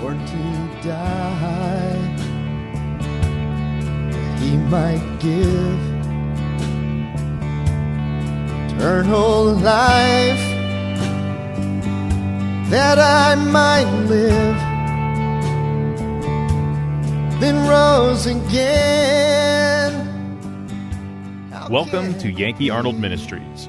born to die, he might give eternal life, that I might live, then rose again. How Welcome to Yankee Arnold Ministries.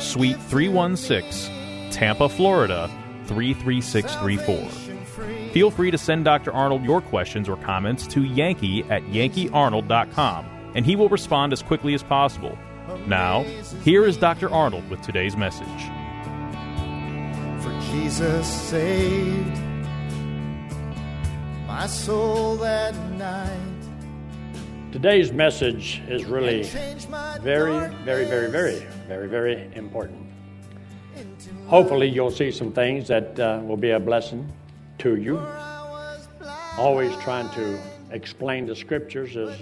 Suite 316, Tampa, Florida 33634. Feel free to send Dr. Arnold your questions or comments to Yankee at yankeearnold.com, and he will respond as quickly as possible. Now, here is Dr. Arnold with today's message. For Jesus saved my soul that night. Today's message is really very, very, very, very, very, very important. Hopefully, you'll see some things that uh, will be a blessing to you. Always trying to explain the scriptures is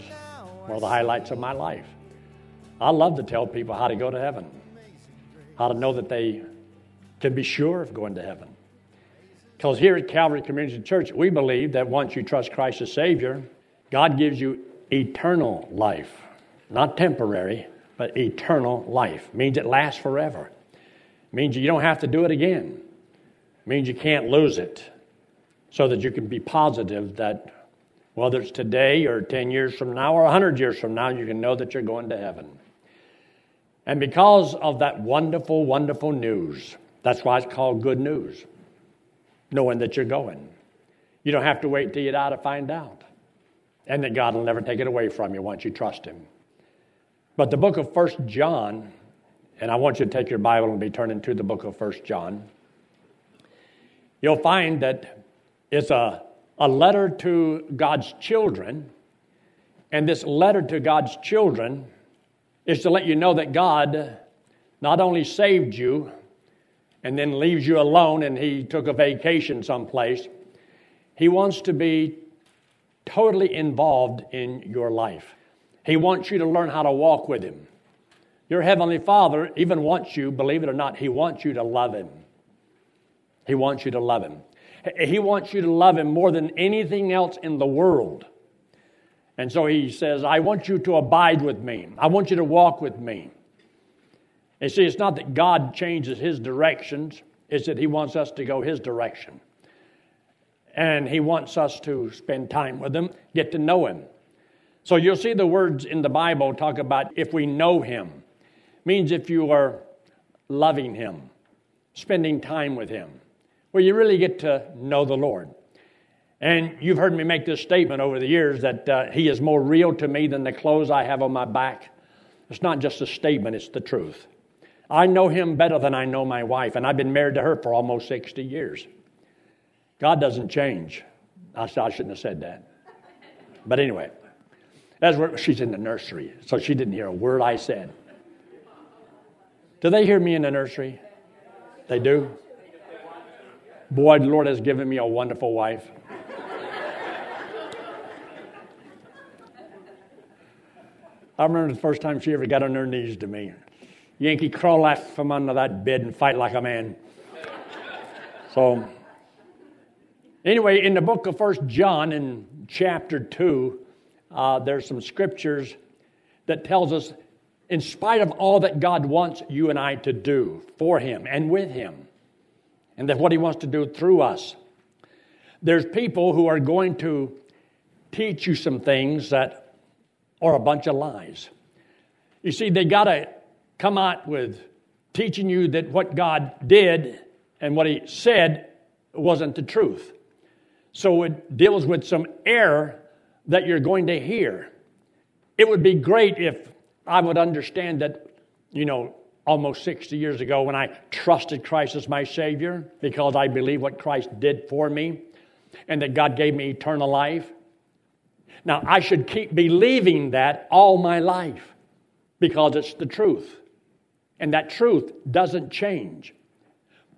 one of the highlights of my life. I love to tell people how to go to heaven, how to know that they can be sure of going to heaven. Because here at Calvary Community Church, we believe that once you trust Christ as Savior, God gives you eternal life. Not temporary, but eternal life. Means it lasts forever. Means you don't have to do it again. Means you can't lose it. So that you can be positive that whether it's today or 10 years from now or 100 years from now, you can know that you're going to heaven. And because of that wonderful, wonderful news, that's why it's called good news knowing that you're going. You don't have to wait till you die to find out. And that God will never take it away from you once you trust Him. But the book of First John, and I want you to take your Bible and be turning to the book of First John, you'll find that it's a, a letter to God's children. And this letter to God's children is to let you know that God not only saved you, and then leaves you alone and he took a vacation someplace. He wants to be totally involved in your life. He wants you to learn how to walk with him. Your heavenly Father even wants you, believe it or not, he wants you to love him. He wants you to love him. He wants you to love him more than anything else in the world. And so he says, I want you to abide with me. I want you to walk with me. And see, it's not that God changes his directions, it's that he wants us to go his direction. And he wants us to spend time with him, get to know him. So you'll see the words in the Bible talk about if we know him. Means if you are loving him, spending time with him, where you really get to know the Lord. And you've heard me make this statement over the years that uh, he is more real to me than the clothes I have on my back. It's not just a statement, it's the truth. I know him better than I know my wife, and I've been married to her for almost 60 years. God doesn't change. I, I shouldn't have said that. But anyway, that's where she's in the nursery, so she didn't hear a word I said. Do they hear me in the nursery? They do? Boy, the Lord has given me a wonderful wife. I remember the first time she ever got on her knees to me. Yankee, crawl out from under that bed and fight like a man. So, anyway, in the book of First John, in chapter two, uh, there's some scriptures that tells us, in spite of all that God wants you and I to do for Him and with Him, and that what He wants to do through us, there's people who are going to teach you some things that are a bunch of lies. You see, they got to come out with teaching you that what God did and what He said wasn't the truth. So it deals with some error that you're going to hear. It would be great if I would understand that, you know, almost 60 years ago when I trusted Christ as my Savior because I believe what Christ did for me. and that God gave me eternal life. Now, I should keep believing that all my life because it's the truth. And that truth doesn't change.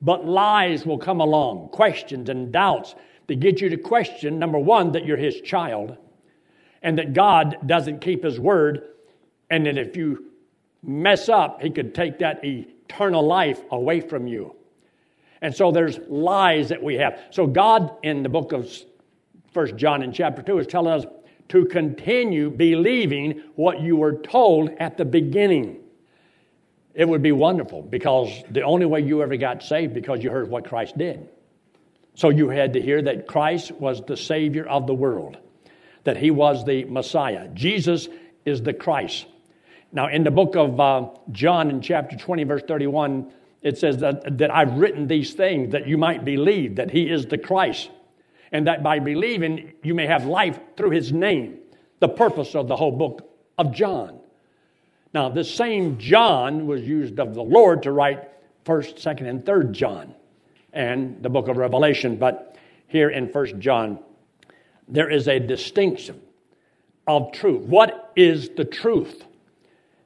But lies will come along, questions and doubts to get you to question number one, that you're His child, and that God doesn't keep His word, and that if you mess up, He could take that eternal life away from you. And so there's lies that we have. So God in the book of First John in chapter 2 is telling us to continue believing what you were told at the beginning. It would be wonderful because the only way you ever got saved because you heard what Christ did. So you had to hear that Christ was the Savior of the world, that He was the Messiah. Jesus is the Christ. Now, in the book of uh, John, in chapter 20, verse 31, it says that, that I've written these things that you might believe that He is the Christ, and that by believing you may have life through His name. The purpose of the whole book of John. Now, this same John was used of the Lord to write 1st, 2nd, and 3rd John and the book of Revelation. But here in 1st John, there is a distinction of truth. What is the truth?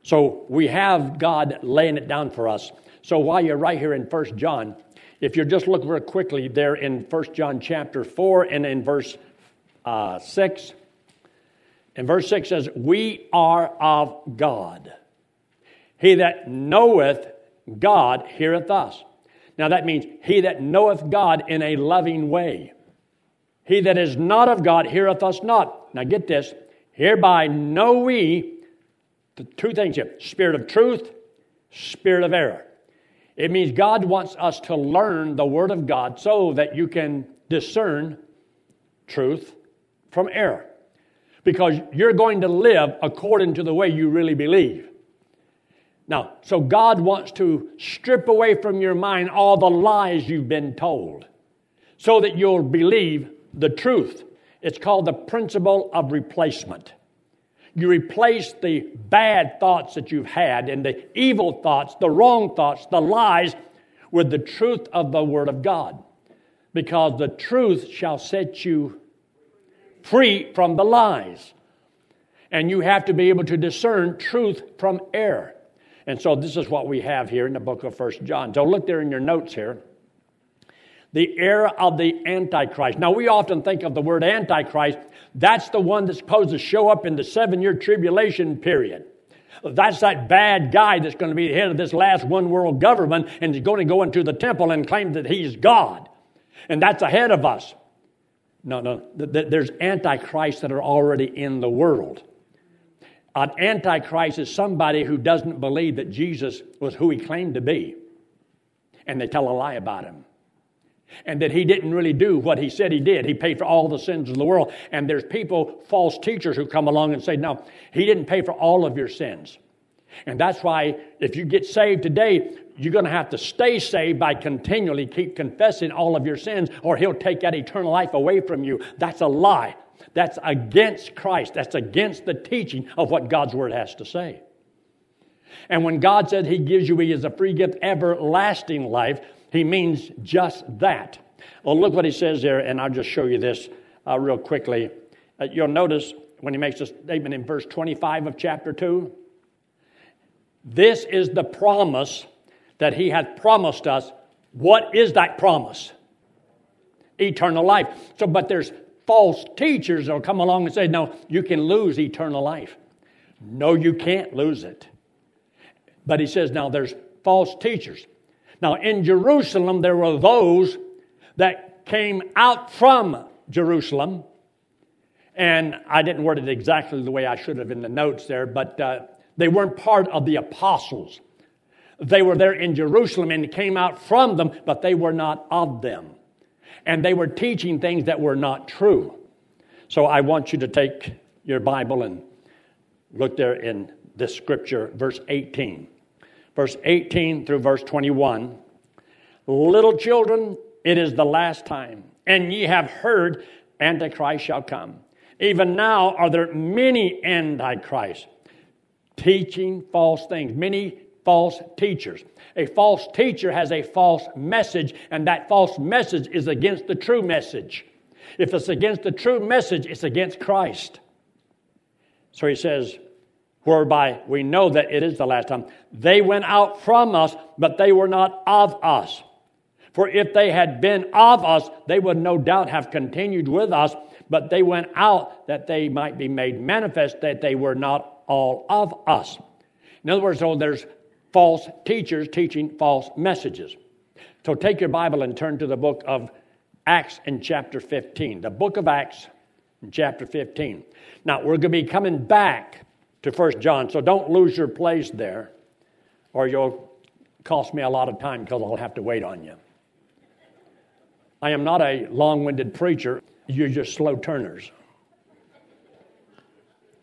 So we have God laying it down for us. So while you're right here in 1 John, if you just look real quickly there in 1 John chapter 4 and in verse uh, 6, and verse 6 says, We are of God. He that knoweth God heareth us. Now that means he that knoweth God in a loving way. He that is not of God heareth us not. Now get this. Hereby know we the two things here spirit of truth, spirit of error. It means God wants us to learn the Word of God so that you can discern truth from error. Because you're going to live according to the way you really believe. Now, so God wants to strip away from your mind all the lies you've been told so that you'll believe the truth. It's called the principle of replacement. You replace the bad thoughts that you've had and the evil thoughts, the wrong thoughts, the lies with the truth of the Word of God. Because the truth shall set you free from the lies. And you have to be able to discern truth from error. And so this is what we have here in the book of First John. So look there in your notes here the era of the Antichrist. Now, we often think of the word Antichrist, that's the one that's supposed to show up in the seven year tribulation period. That's that bad guy that's going to be the head of this last one world government and is going to go into the temple and claim that he's God. And that's ahead of us. No, no, there's antichrists that are already in the world. An antichrist is somebody who doesn't believe that Jesus was who he claimed to be, and they tell a lie about him and that he didn't really do what he said he did. He paid for all the sins of the world. And there's people, false teachers, who come along and say, no, he didn't pay for all of your sins. And that's why if you get saved today, you're going to have to stay saved by continually keep confessing all of your sins, or he'll take that eternal life away from you. That's a lie. That's against Christ. That's against the teaching of what God's word has to say. And when God said he gives you he is a free gift everlasting life, he means just that. Well, look what he says there, and I'll just show you this uh, real quickly. Uh, you'll notice when he makes a statement in verse 25 of chapter 2 this is the promise that he hath promised us. What is that promise? Eternal life. So, but there's false teachers that'll come along and say, no, you can lose eternal life. No, you can't lose it. But he says, now there's false teachers. Now, in Jerusalem, there were those that came out from Jerusalem. And I didn't word it exactly the way I should have in the notes there, but uh, they weren't part of the apostles. They were there in Jerusalem and came out from them, but they were not of them. And they were teaching things that were not true. So I want you to take your Bible and look there in this scripture, verse 18 verse 18 through verse 21. Little children, it is the last time, and ye have heard Antichrist shall come. Even now are there many Antichrists teaching false things, many false teachers. A false teacher has a false message, and that false message is against the true message. If it's against the true message, it's against Christ. So he says, whereby we know that it is the last time. They went out from us, but they were not of us. For if they had been of us, they would no doubt have continued with us, but they went out that they might be made manifest that they were not all of us. In other words, so there's false teachers teaching false messages. So take your Bible and turn to the book of Acts in chapter 15. The book of Acts in chapter 15. Now, we're going to be coming back to First John, so don't lose your place there, or you'll cost me a lot of time because I'll have to wait on you. I am not a long winded preacher, you're just slow turners.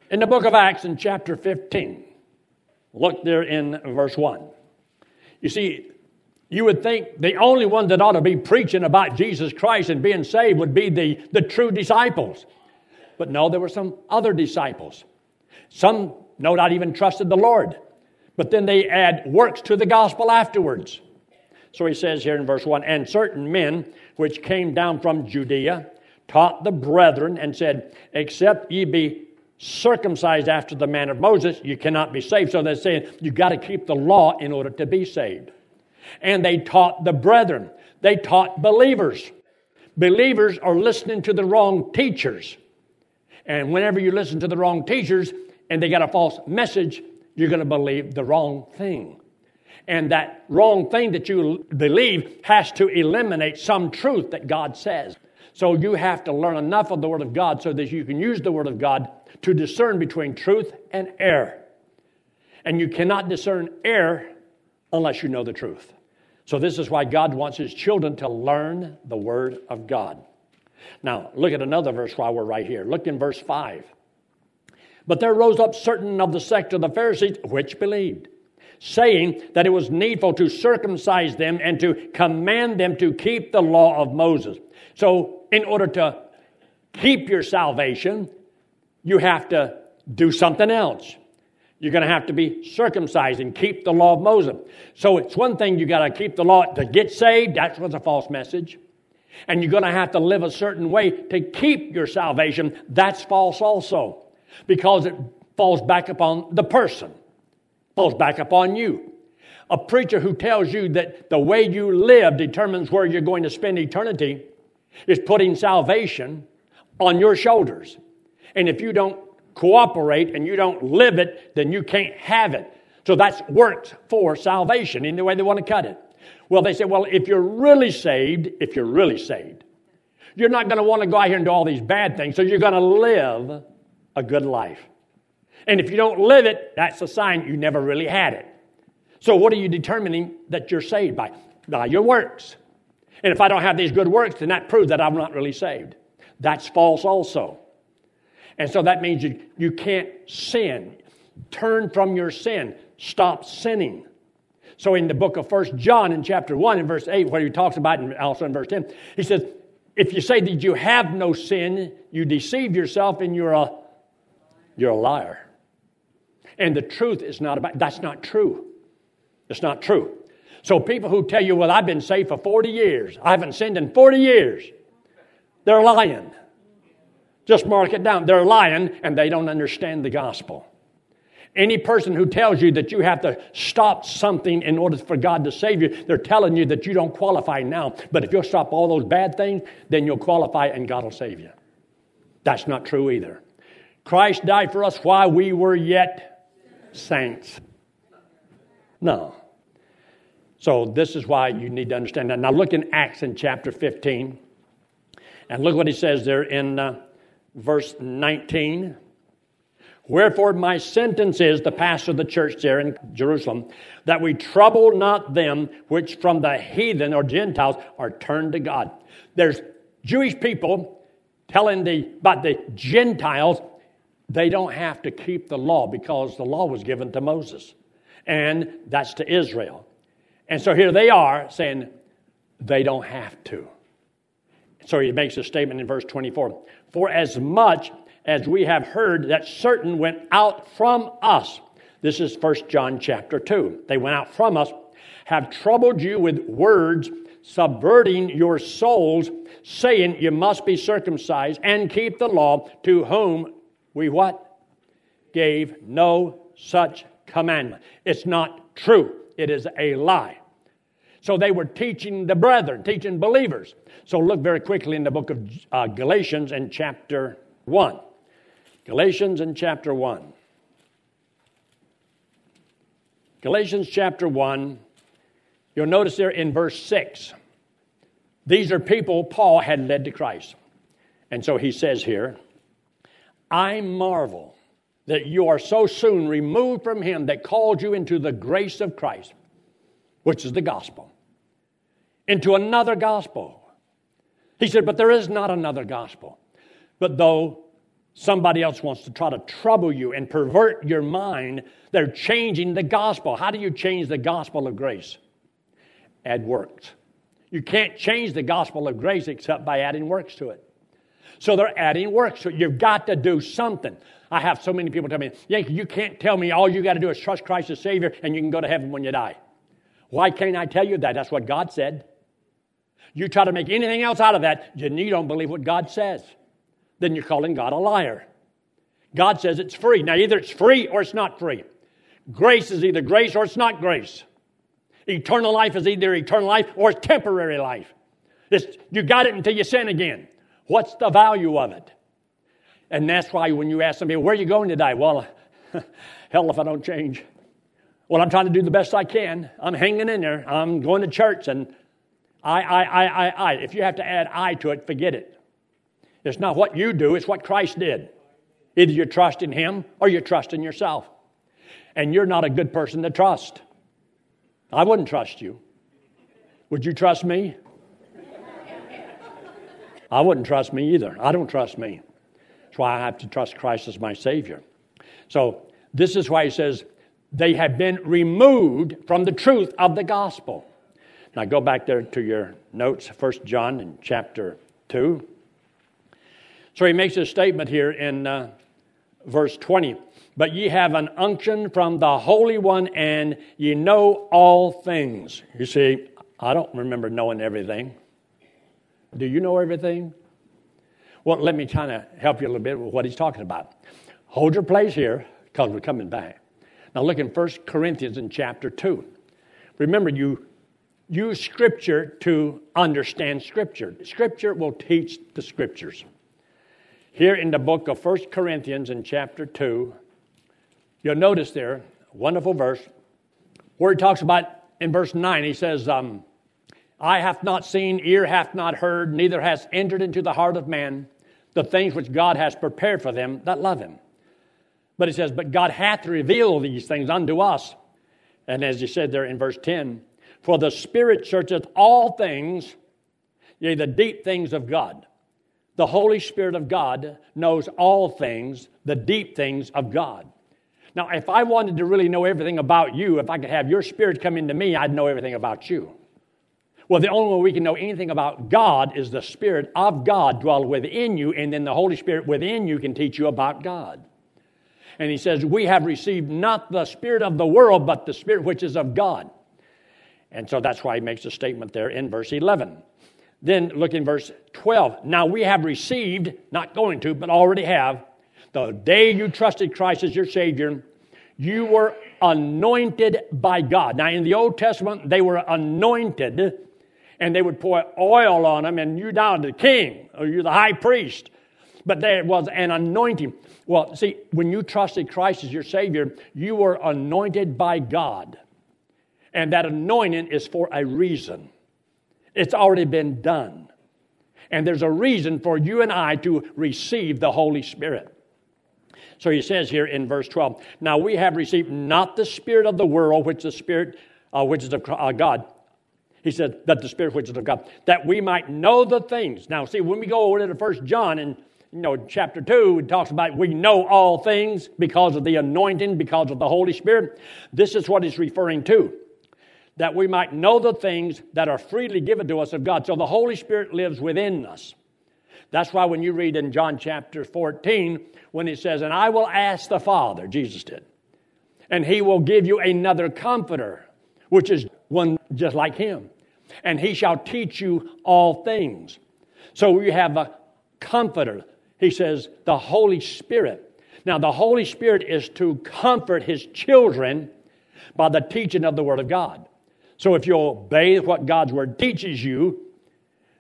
In the book of Acts, in chapter 15, look there in verse 1. You see, you would think the only one that ought to be preaching about Jesus Christ and being saved would be the, the true disciples. But no, there were some other disciples. Some, no not even trusted the Lord. But then they add works to the gospel afterwards. So he says here in verse 1 And certain men which came down from Judea taught the brethren and said, Except ye be circumcised after the manner of Moses, you cannot be saved. So they're saying you've got to keep the law in order to be saved. And they taught the brethren, they taught believers. Believers are listening to the wrong teachers. And whenever you listen to the wrong teachers and they got a false message, you're going to believe the wrong thing. And that wrong thing that you believe has to eliminate some truth that God says. So you have to learn enough of the Word of God so that you can use the Word of God to discern between truth and error. And you cannot discern error unless you know the truth. So, this is why God wants His children to learn the Word of God. Now, look at another verse while we're right here. Look in verse 5. But there rose up certain of the sect of the Pharisees which believed, saying that it was needful to circumcise them and to command them to keep the law of Moses. So, in order to keep your salvation, you have to do something else. You're going to have to be circumcised and keep the law of Moses. So it's one thing you got to keep the law to get saved. That was a false message. And you're going to have to live a certain way to keep your salvation. That's false also. Because it falls back upon the person, falls back upon you. A preacher who tells you that the way you live determines where you're going to spend eternity is putting salvation on your shoulders. And if you don't cooperate and you don't live it, then you can't have it. So that's works for salvation, in the way they want to cut it. Well, they say, well, if you're really saved, if you're really saved, you're not going to want to go out here and do all these bad things, so you're going to live a good life. And if you don't live it, that's a sign you never really had it. So, what are you determining that you're saved by? By your works. And if I don't have these good works, then that proves that I'm not really saved. That's false also. And so that means you, you can't sin. Turn from your sin. Stop sinning. So in the book of First John, in chapter 1, in verse 8, where he talks about, also in verse 10, he says, if you say that you have no sin, you deceive yourself and you're a, you're a liar. And the truth is not about, that's not true. It's not true. So people who tell you, well, I've been saved for 40 years, I haven't sinned in 40 years, they're lying. Just mark it down. They're lying and they don't understand the gospel. Any person who tells you that you have to stop something in order for God to save you, they're telling you that you don't qualify now. But if you'll stop all those bad things, then you'll qualify and God will save you. That's not true either. Christ died for us while we were yet saints. No. So this is why you need to understand that. Now look in Acts in chapter 15. And look what he says there in uh, verse 19. Wherefore, my sentence is, the pastor of the church there in Jerusalem, that we trouble not them which from the heathen or Gentiles are turned to God. There's Jewish people telling the, about the Gentiles, they don't have to keep the law because the law was given to Moses. And that's to Israel. And so here they are saying they don't have to. So he makes a statement in verse 24 For as much as we have heard that certain went out from us, this is 1 John chapter 2. They went out from us, have troubled you with words, subverting your souls, saying you must be circumcised and keep the law, to whom we what? Gave no such commandment. It's not true. It is a lie. So they were teaching the brethren, teaching believers. So look very quickly in the book of uh, Galatians in chapter 1. Galatians in chapter 1. Galatians chapter 1, you'll notice there in verse 6. These are people Paul had led to Christ. And so he says here, I marvel that you are so soon removed from him that called you into the grace of Christ, which is the gospel, into another gospel. He said, But there is not another gospel. But though somebody else wants to try to trouble you and pervert your mind, they're changing the gospel. How do you change the gospel of grace? Add works. You can't change the gospel of grace except by adding works to it. So they're adding work. So you've got to do something. I have so many people tell me, Yankee, you can't tell me all you got to do is trust Christ as Savior and you can go to heaven when you die. Why can't I tell you that? That's what God said. You try to make anything else out of that, then you don't believe what God says. Then you're calling God a liar. God says it's free. Now, either it's free or it's not free. Grace is either grace or it's not grace. Eternal life is either eternal life or it's temporary life. It's, you got it until you sin again. What's the value of it? And that's why when you ask somebody, where are you going today? Well, hell if I don't change. Well, I'm trying to do the best I can. I'm hanging in there. I'm going to church and I, I, I, I, I. If you have to add I to it, forget it. It's not what you do, it's what Christ did. Either you trust in Him or you trust in yourself. And you're not a good person to trust. I wouldn't trust you. Would you trust me? I wouldn't trust me either. I don't trust me. That's why I have to trust Christ as my Savior. So, this is why he says, they have been removed from the truth of the gospel. Now, go back there to your notes, First John in chapter 2. So, he makes a statement here in uh, verse 20. But ye have an unction from the Holy One, and ye know all things. You see, I don't remember knowing everything. Do you know everything? Well, let me kind of help you a little bit with what he's talking about. Hold your place here because we're coming back. Now look in 1 Corinthians in chapter 2. Remember, you use Scripture to understand Scripture. Scripture will teach the Scriptures. Here in the book of 1 Corinthians in chapter 2, you'll notice there, wonderful verse, where he talks about in verse 9, he says, um, Eye hath not seen, ear hath not heard, neither has entered into the heart of man the things which God has prepared for them that love him. But he says, But God hath revealed these things unto us. And as he said there in verse 10, For the Spirit searcheth all things, yea, the deep things of God. The Holy Spirit of God knows all things, the deep things of God. Now, if I wanted to really know everything about you, if I could have your spirit come into me, I'd know everything about you. Well, the only way we can know anything about God is the Spirit of God dwell within you, and then the Holy Spirit within you can teach you about God. And he says, We have received not the Spirit of the world, but the Spirit which is of God. And so that's why he makes a statement there in verse 11. Then look in verse 12. Now we have received, not going to, but already have, the day you trusted Christ as your Savior, you were anointed by God. Now in the Old Testament, they were anointed and they would pour oil on them, and you now the king, or you're the high priest. But there was an anointing. Well, see, when you trusted Christ as your Savior, you were anointed by God. And that anointing is for a reason. It's already been done. And there's a reason for you and I to receive the Holy Spirit. So he says here in verse 12, Now we have received not the Spirit of the world, which the Spirit uh, which is of uh, God, he said, that the Spirit which is of God, that we might know the things. Now, see, when we go over to First John and you know, chapter 2, it talks about we know all things because of the anointing, because of the Holy Spirit. This is what he's referring to. That we might know the things that are freely given to us of God. So the Holy Spirit lives within us. That's why when you read in John chapter 14, when he says, And I will ask the Father, Jesus did, and he will give you another comforter, which is one just like him and he shall teach you all things. So we have a comforter. He says, the Holy Spirit. Now, the Holy Spirit is to comfort his children by the teaching of the Word of God. So if you obey what God's Word teaches you,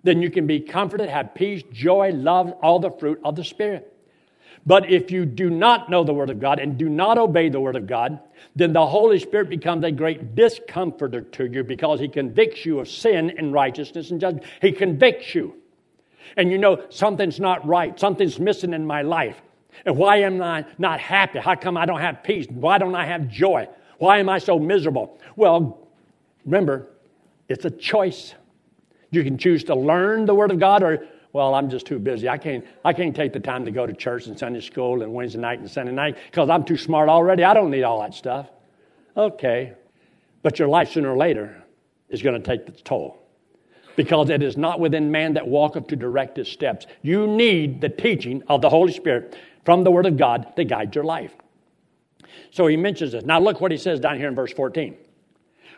then you can be comforted, have peace, joy, love, all the fruit of the Spirit. But if you do not know the Word of God and do not obey the Word of God, then the Holy Spirit becomes a great discomforter to you because He convicts you of sin and righteousness and judgment. He convicts you. And you know something's not right, something's missing in my life. And why am I not happy? How come I don't have peace? Why don't I have joy? Why am I so miserable? Well, remember, it's a choice. You can choose to learn the Word of God or, well, I'm just too busy. I can't, I can't take the time to go to church and Sunday school and Wednesday night and Sunday night because I'm too smart already. I don't need all that stuff. Okay. But your life sooner or later is going to take its toll because it is not within man that walketh to direct his steps. You need the teaching of the Holy Spirit from the Word of God to guide your life. So he mentions this. Now look what he says down here in verse 14.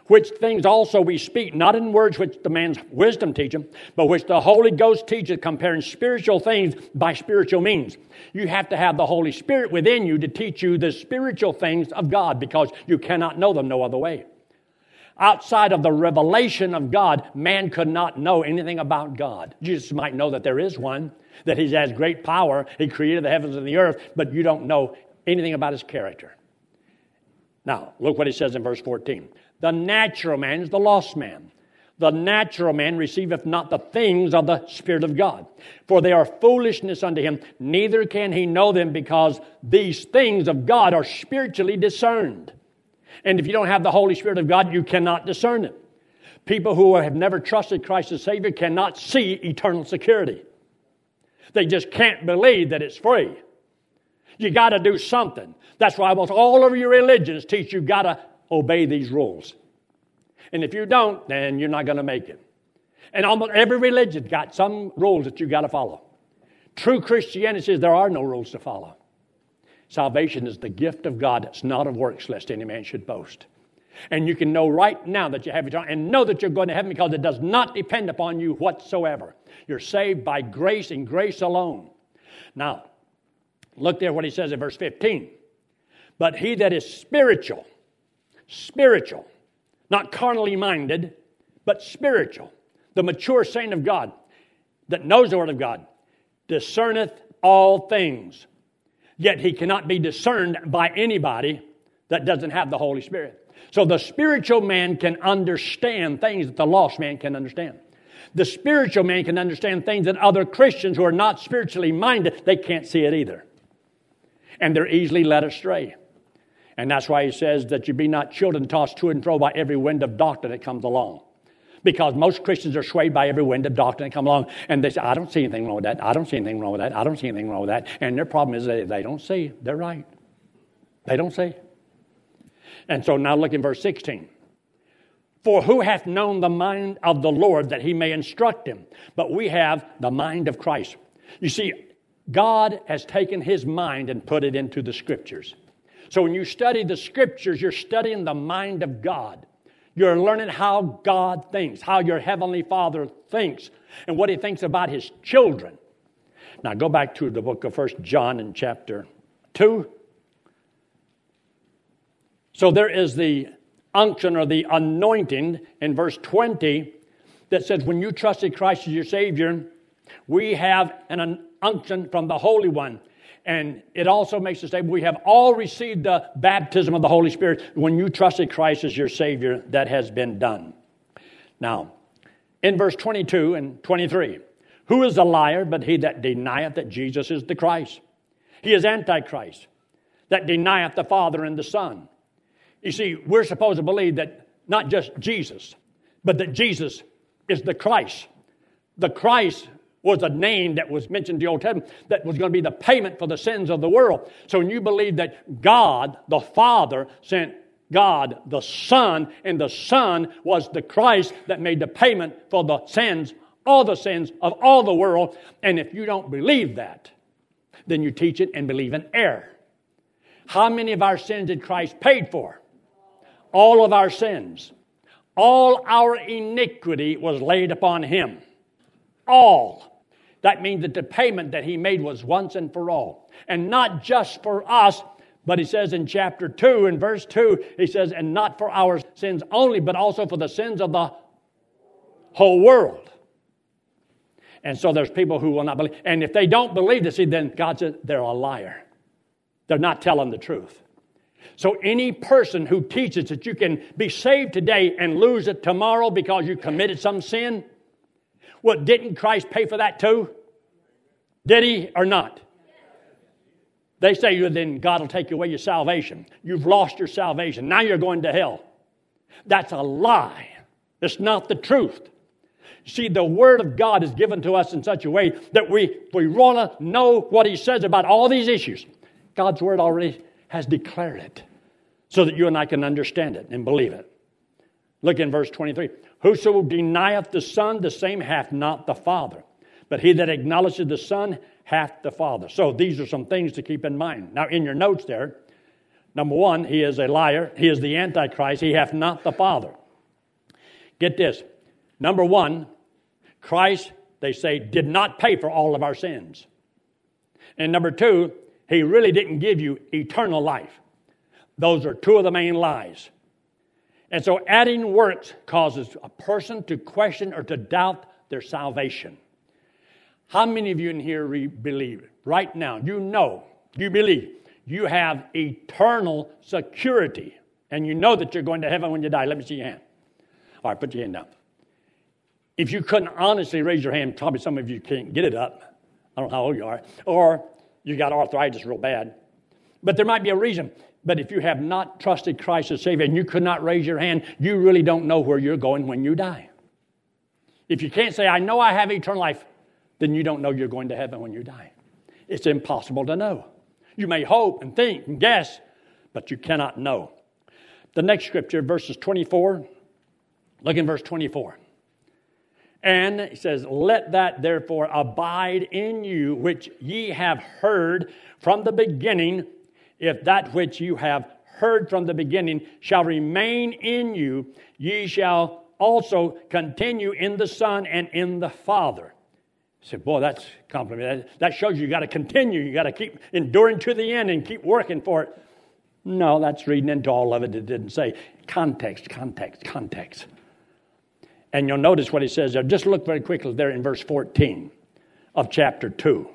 Which things also we speak, not in words which the man's wisdom teacheth, but which the Holy Ghost teacheth, comparing spiritual things by spiritual means. You have to have the Holy Spirit within you to teach you the spiritual things of God because you cannot know them no other way. Outside of the revelation of God, man could not know anything about God. Jesus might know that there is one, that he has great power, he created the heavens and the earth, but you don't know anything about his character. Now, look what he says in verse 14. The natural man is the lost man. The natural man receiveth not the things of the Spirit of God, for they are foolishness unto him, neither can he know them because these things of God are spiritually discerned. And if you don't have the Holy Spirit of God, you cannot discern it. People who have never trusted Christ as Savior cannot see eternal security. They just can't believe that it's free. You got to do something. That's why almost all of your religions teach you got to obey these rules. And if you don't, then you're not going to make it. And almost every religion got some rules that you got to follow. True Christianity says there are no rules to follow. Salvation is the gift of God. It's not of works, lest any man should boast. And you can know right now that you have eternal and know that you're going to heaven because it does not depend upon you whatsoever. You're saved by grace and grace alone. Now, look there what he says in verse 15. But he that is spiritual, spiritual, not carnally minded, but spiritual, the mature saint of God that knows the word of God, discerneth all things. Yet he cannot be discerned by anybody that doesn't have the Holy Spirit. So the spiritual man can understand things that the lost man can understand. The spiritual man can understand things that other Christians who are not spiritually minded, they can't see it either. And they're easily led astray. And that's why he says that you be not children tossed to and fro by every wind of doctrine that comes along. Because most Christians are swayed by every wind of doctrine that comes along. And they say, I don't see anything wrong with that. I don't see anything wrong with that. I don't see anything wrong with that. And their problem is they, they don't see. They're right. They don't see. And so now look in verse 16. For who hath known the mind of the Lord that he may instruct him? But we have the mind of Christ. You see, God has taken his mind and put it into the scriptures. So when you study the scriptures, you're studying the mind of God. You're learning how God thinks, how your heavenly Father thinks, and what he thinks about his children. Now go back to the book of First John in chapter 2. So there is the unction or the anointing in verse 20 that says, When you trusted Christ as your Savior, we have an unction from the Holy One. And it also makes us say we have all received the baptism of the Holy Spirit when you trusted Christ as your Savior. That has been done. Now, in verse 22 and 23, who is a liar but he that denieth that Jesus is the Christ? He is Antichrist, that denieth the Father and the Son. You see, we're supposed to believe that not just Jesus, but that Jesus is the Christ. The Christ was a name that was mentioned in the Old Testament that was going to be the payment for the sins of the world. So when you believe that God, the Father, sent God, the Son, and the Son was the Christ that made the payment for the sins, all the sins of all the world, and if you don't believe that, then you teach it and believe in error. How many of our sins did Christ pay for? All of our sins. All our iniquity was laid upon him. All. That means that the payment that he made was once and for all. And not just for us, but he says in chapter 2, in verse 2, he says, and not for our sins only, but also for the sins of the whole world. And so there's people who will not believe. And if they don't believe this, then God says they're a liar. They're not telling the truth. So any person who teaches that you can be saved today and lose it tomorrow because you committed some sin, well, didn't Christ pay for that too? Did he or not? They say, well, then God will take away your salvation. You've lost your salvation. Now you're going to hell. That's a lie. It's not the truth. See, the Word of God is given to us in such a way that we, we want to know what He says about all these issues. God's Word already has declared it so that you and I can understand it and believe it. Look in verse 23. Whoso denieth the Son, the same hath not the Father. But he that acknowledgeth the Son hath the Father. So these are some things to keep in mind. Now, in your notes there, number one, he is a liar. He is the Antichrist. He hath not the Father. Get this. Number one, Christ, they say, did not pay for all of our sins. And number two, he really didn't give you eternal life. Those are two of the main lies. And so adding works causes a person to question or to doubt their salvation. How many of you in here believe right now? You know, you believe you have eternal security and you know that you're going to heaven when you die. Let me see your hand. All right, put your hand down. If you couldn't honestly raise your hand, probably some of you can't get it up. I don't know how old you are. Or you got arthritis real bad. But there might be a reason. But if you have not trusted Christ as Savior and you could not raise your hand, you really don't know where you're going when you die. If you can't say, I know I have eternal life, then you don't know you're going to heaven when you die. It's impossible to know. You may hope and think and guess, but you cannot know. The next scripture, verses 24, look in verse 24. And he says, Let that therefore abide in you which ye have heard from the beginning. If that which you have heard from the beginning shall remain in you, ye shall also continue in the Son and in the Father. I said, Boy, that's compliment. That shows you, you got to continue. You got to keep enduring to the end and keep working for it. No, that's reading into all of it. It didn't say context, context, context. And you'll notice what he says there. Just look very quickly there in verse 14 of chapter 2.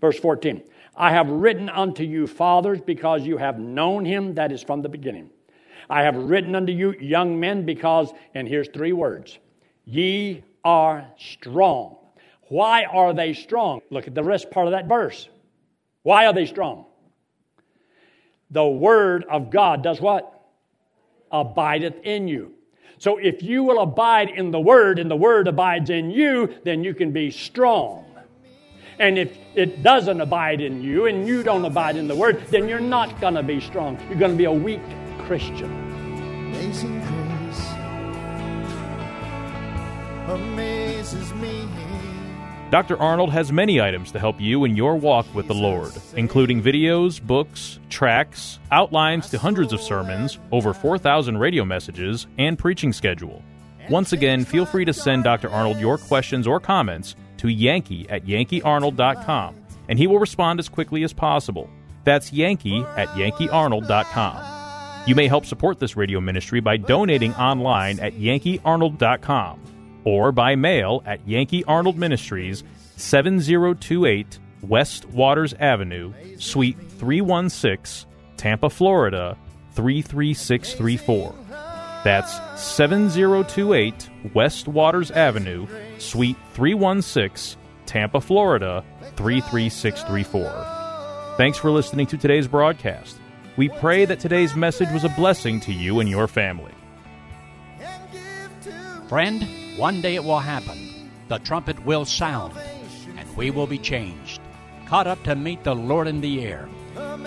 Verse 14 I have written unto you, fathers, because you have known him that is from the beginning. I have written unto you, young men, because, and here's three words ye are strong. Why are they strong? Look at the rest part of that verse. Why are they strong? The word of God does what? Abideth in you. So if you will abide in the Word and the Word abides in you, then you can be strong. And if it doesn't abide in you and you don't abide in the Word, then you're not going to be strong. You're going to be a weak Christian. Amazing grace amazes me. Dr. Arnold has many items to help you in your walk with the Lord, including videos, books, tracts, outlines to hundreds of sermons, over 4,000 radio messages, and preaching schedule. Once again, feel free to send Dr. Arnold your questions or comments to yankee at yankeearnold.com, and he will respond as quickly as possible. That's yankee at yankeearnold.com. You may help support this radio ministry by donating online at yankeearnold.com or by mail at Yankee Arnold Ministries, 7028 West Waters Avenue, Suite 316, Tampa, Florida 33634. That's 7028 West Waters Avenue, Suite 316, Tampa, Florida 33634. Thanks for listening to today's broadcast. We pray that today's message was a blessing to you and your family. Friend, one day it will happen. The trumpet will sound, and we will be changed, caught up to meet the Lord in the air.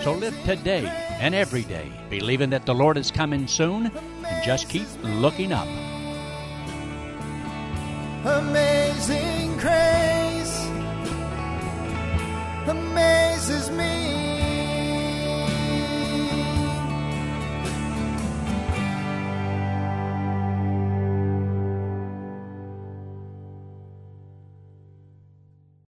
So live today and every day, believing that the Lord is coming soon, and just keep looking up. Amazing grace amazes me.